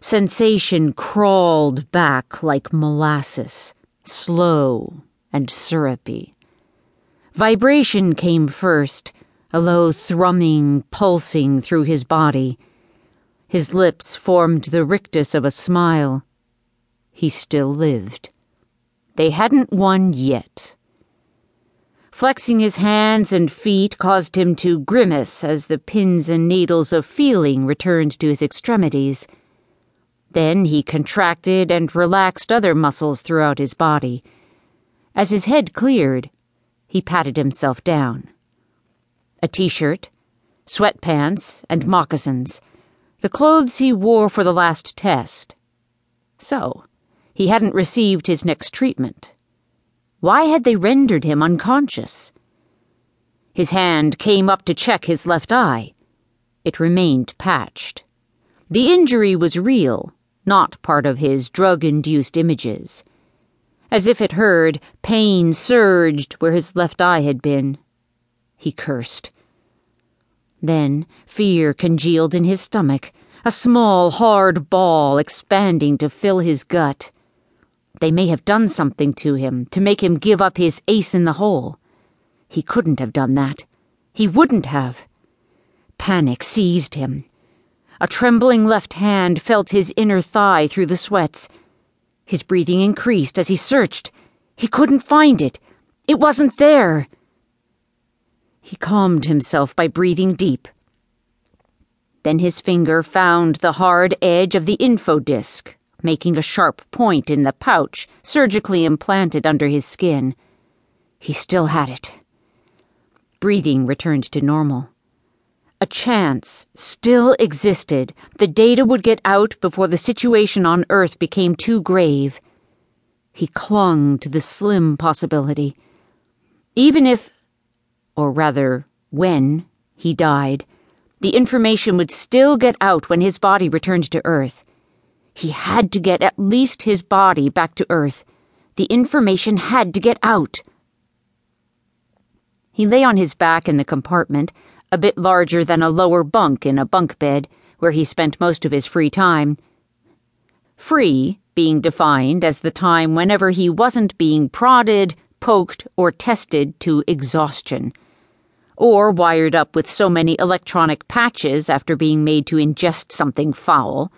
Sensation crawled back like molasses, slow and syrupy. Vibration came first, a low thrumming pulsing through his body. His lips formed the rictus of a smile. He still lived. They hadn't won yet. Flexing his hands and feet caused him to grimace as the pins and needles of feeling returned to his extremities. Then he contracted and relaxed other muscles throughout his body. As his head cleared, he patted himself down. A t shirt, sweatpants, and moccasins, the clothes he wore for the last test. So, he hadn't received his next treatment. Why had they rendered him unconscious? His hand came up to check his left eye. It remained patched. The injury was real, not part of his drug induced images. As if it heard, pain surged where his left eye had been. He cursed. Then fear congealed in his stomach, a small, hard ball expanding to fill his gut. They may have done something to him to make him give up his ace in the hole. He couldn't have done that. He wouldn't have. Panic seized him. A trembling left hand felt his inner thigh through the sweats. His breathing increased as he searched. He couldn't find it. It wasn't there. He calmed himself by breathing deep. Then his finger found the hard edge of the info disc making a sharp point in the pouch surgically implanted under his skin. He still had it. Breathing returned to normal. A chance still existed the data would get out before the situation on Earth became too grave. He clung to the slim possibility. Even if, or rather, when, he died, the information would still get out when his body returned to Earth. He had to get at least his body back to Earth. The information had to get out. He lay on his back in the compartment, a bit larger than a lower bunk in a bunk bed, where he spent most of his free time. Free being defined as the time whenever he wasn't being prodded, poked, or tested to exhaustion, or wired up with so many electronic patches after being made to ingest something foul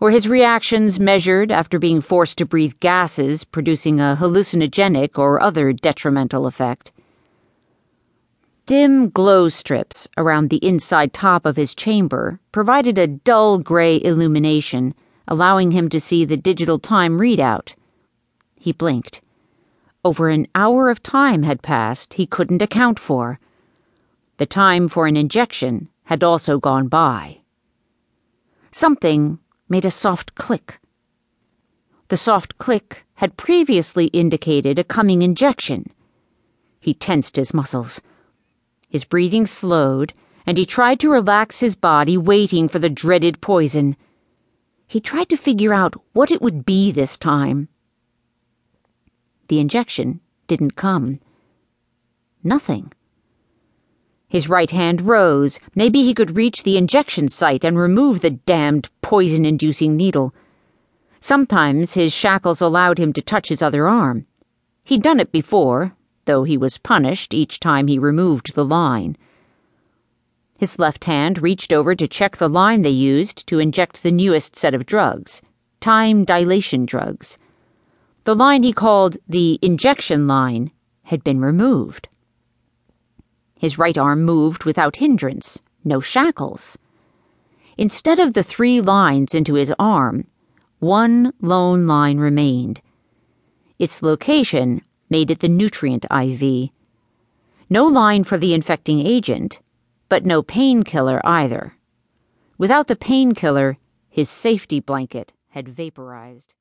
Or his reactions measured after being forced to breathe gases producing a hallucinogenic or other detrimental effect. Dim glow strips around the inside top of his chamber provided a dull gray illumination, allowing him to see the digital time readout. He blinked. Over an hour of time had passed he couldn't account for. The time for an injection had also gone by. Something made a soft click. The soft click had previously indicated a coming injection. He tensed his muscles. His breathing slowed, and he tried to relax his body, waiting for the dreaded poison. He tried to figure out what it would be this time. The injection didn't come. Nothing. His right hand rose. Maybe he could reach the injection site and remove the damned poison inducing needle. Sometimes his shackles allowed him to touch his other arm. He'd done it before, though he was punished each time he removed the line. His left hand reached over to check the line they used to inject the newest set of drugs time dilation drugs. The line he called the injection line had been removed. His right arm moved without hindrance, no shackles. Instead of the three lines into his arm, one lone line remained. Its location made it the nutrient IV. No line for the infecting agent, but no painkiller either. Without the painkiller, his safety blanket had vaporized.